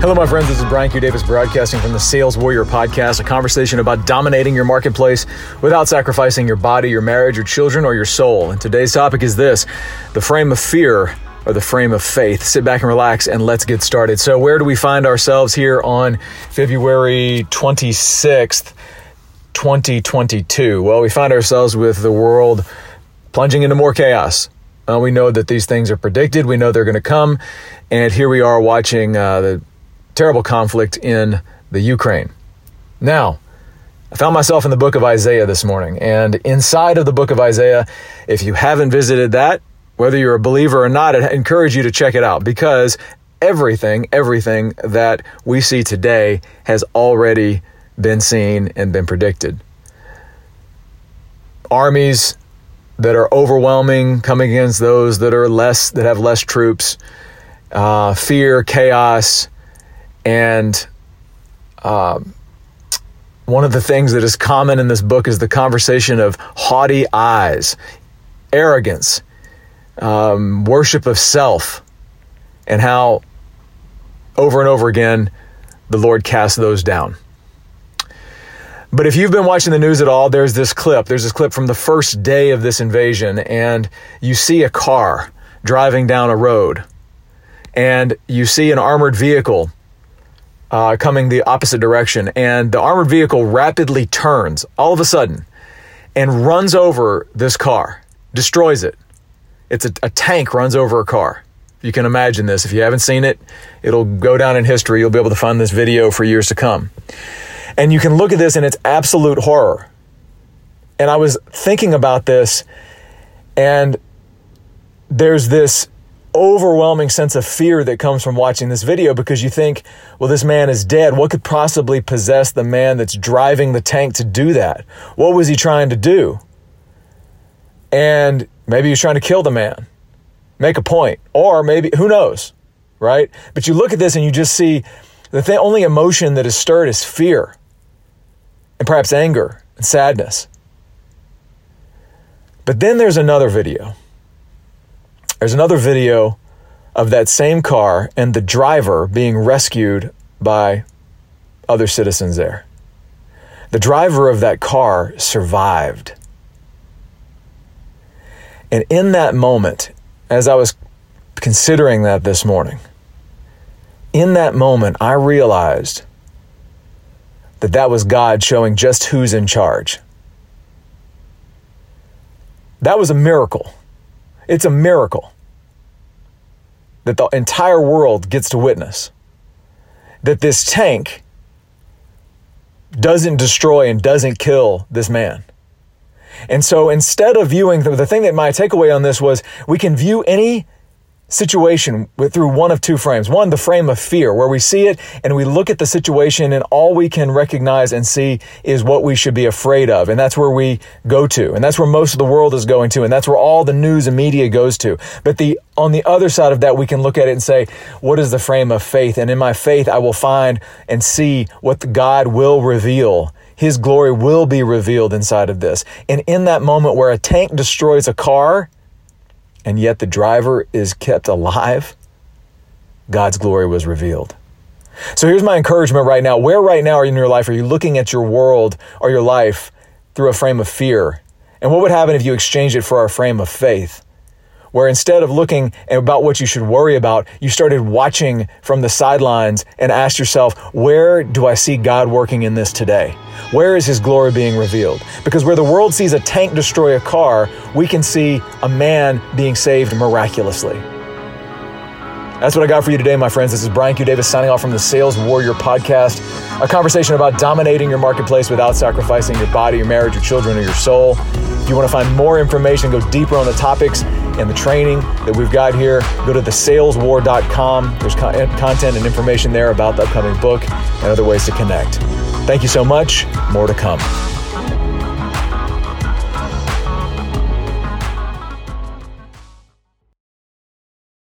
Hello, my friends. This is Brian Q. Davis broadcasting from the Sales Warrior Podcast, a conversation about dominating your marketplace without sacrificing your body, your marriage, your children, or your soul. And today's topic is this the frame of fear or the frame of faith. Sit back and relax and let's get started. So, where do we find ourselves here on February 26th, 2022? Well, we find ourselves with the world plunging into more chaos. Uh, we know that these things are predicted. We know they're going to come. And here we are watching uh, the terrible conflict in the Ukraine. Now, I found myself in the book of Isaiah this morning. And inside of the book of Isaiah, if you haven't visited that, whether you're a believer or not, I encourage you to check it out because everything, everything that we see today has already been seen and been predicted. Armies that are overwhelming coming against those that are less that have less troops uh, fear chaos and uh, one of the things that is common in this book is the conversation of haughty eyes arrogance um, worship of self and how over and over again the lord casts those down but if you've been watching the news at all, there's this clip. There's this clip from the first day of this invasion, and you see a car driving down a road, and you see an armored vehicle uh, coming the opposite direction, and the armored vehicle rapidly turns all of a sudden and runs over this car, destroys it. It's a, a tank runs over a car. You can imagine this. If you haven't seen it, it'll go down in history. You'll be able to find this video for years to come. And you can look at this and it's absolute horror. And I was thinking about this, and there's this overwhelming sense of fear that comes from watching this video because you think, well, this man is dead. What could possibly possess the man that's driving the tank to do that? What was he trying to do? And maybe he's trying to kill the man, make a point, or maybe, who knows, right? But you look at this and you just see the th- only emotion that is stirred is fear and perhaps anger and sadness. But then there's another video. There's another video of that same car and the driver being rescued by other citizens there. The driver of that car survived. And in that moment, as I was considering that this morning, in that moment, I realized that that was God showing just who's in charge. That was a miracle. It's a miracle that the entire world gets to witness that this tank doesn't destroy and doesn't kill this man. And so instead of viewing the, the thing that my takeaway on this was we can view any situation with, through one of two frames. One, the frame of fear, where we see it and we look at the situation and all we can recognize and see is what we should be afraid of. And that's where we go to. And that's where most of the world is going to. And that's where all the news and media goes to. But the, on the other side of that, we can look at it and say, what is the frame of faith? And in my faith, I will find and see what God will reveal his glory will be revealed inside of this. And in that moment where a tank destroys a car, and yet the driver is kept alive, God's glory was revealed. So here's my encouragement right now. Where right now are you in your life? Are you looking at your world or your life through a frame of fear? And what would happen if you exchanged it for a frame of faith? Where instead of looking about what you should worry about, you started watching from the sidelines and asked yourself, where do I see God working in this today? Where is His glory being revealed? Because where the world sees a tank destroy a car, we can see a man being saved miraculously. That's what I got for you today, my friends. This is Brian Q. Davis signing off from the Sales Warrior podcast, a conversation about dominating your marketplace without sacrificing your body, your marriage, your children, or your soul. If you want to find more information, go deeper on the topics and the training that we've got here, go to thesaleswar.com. There's eh, content and information there about the upcoming book and other ways to connect. Thank you so much. More to come.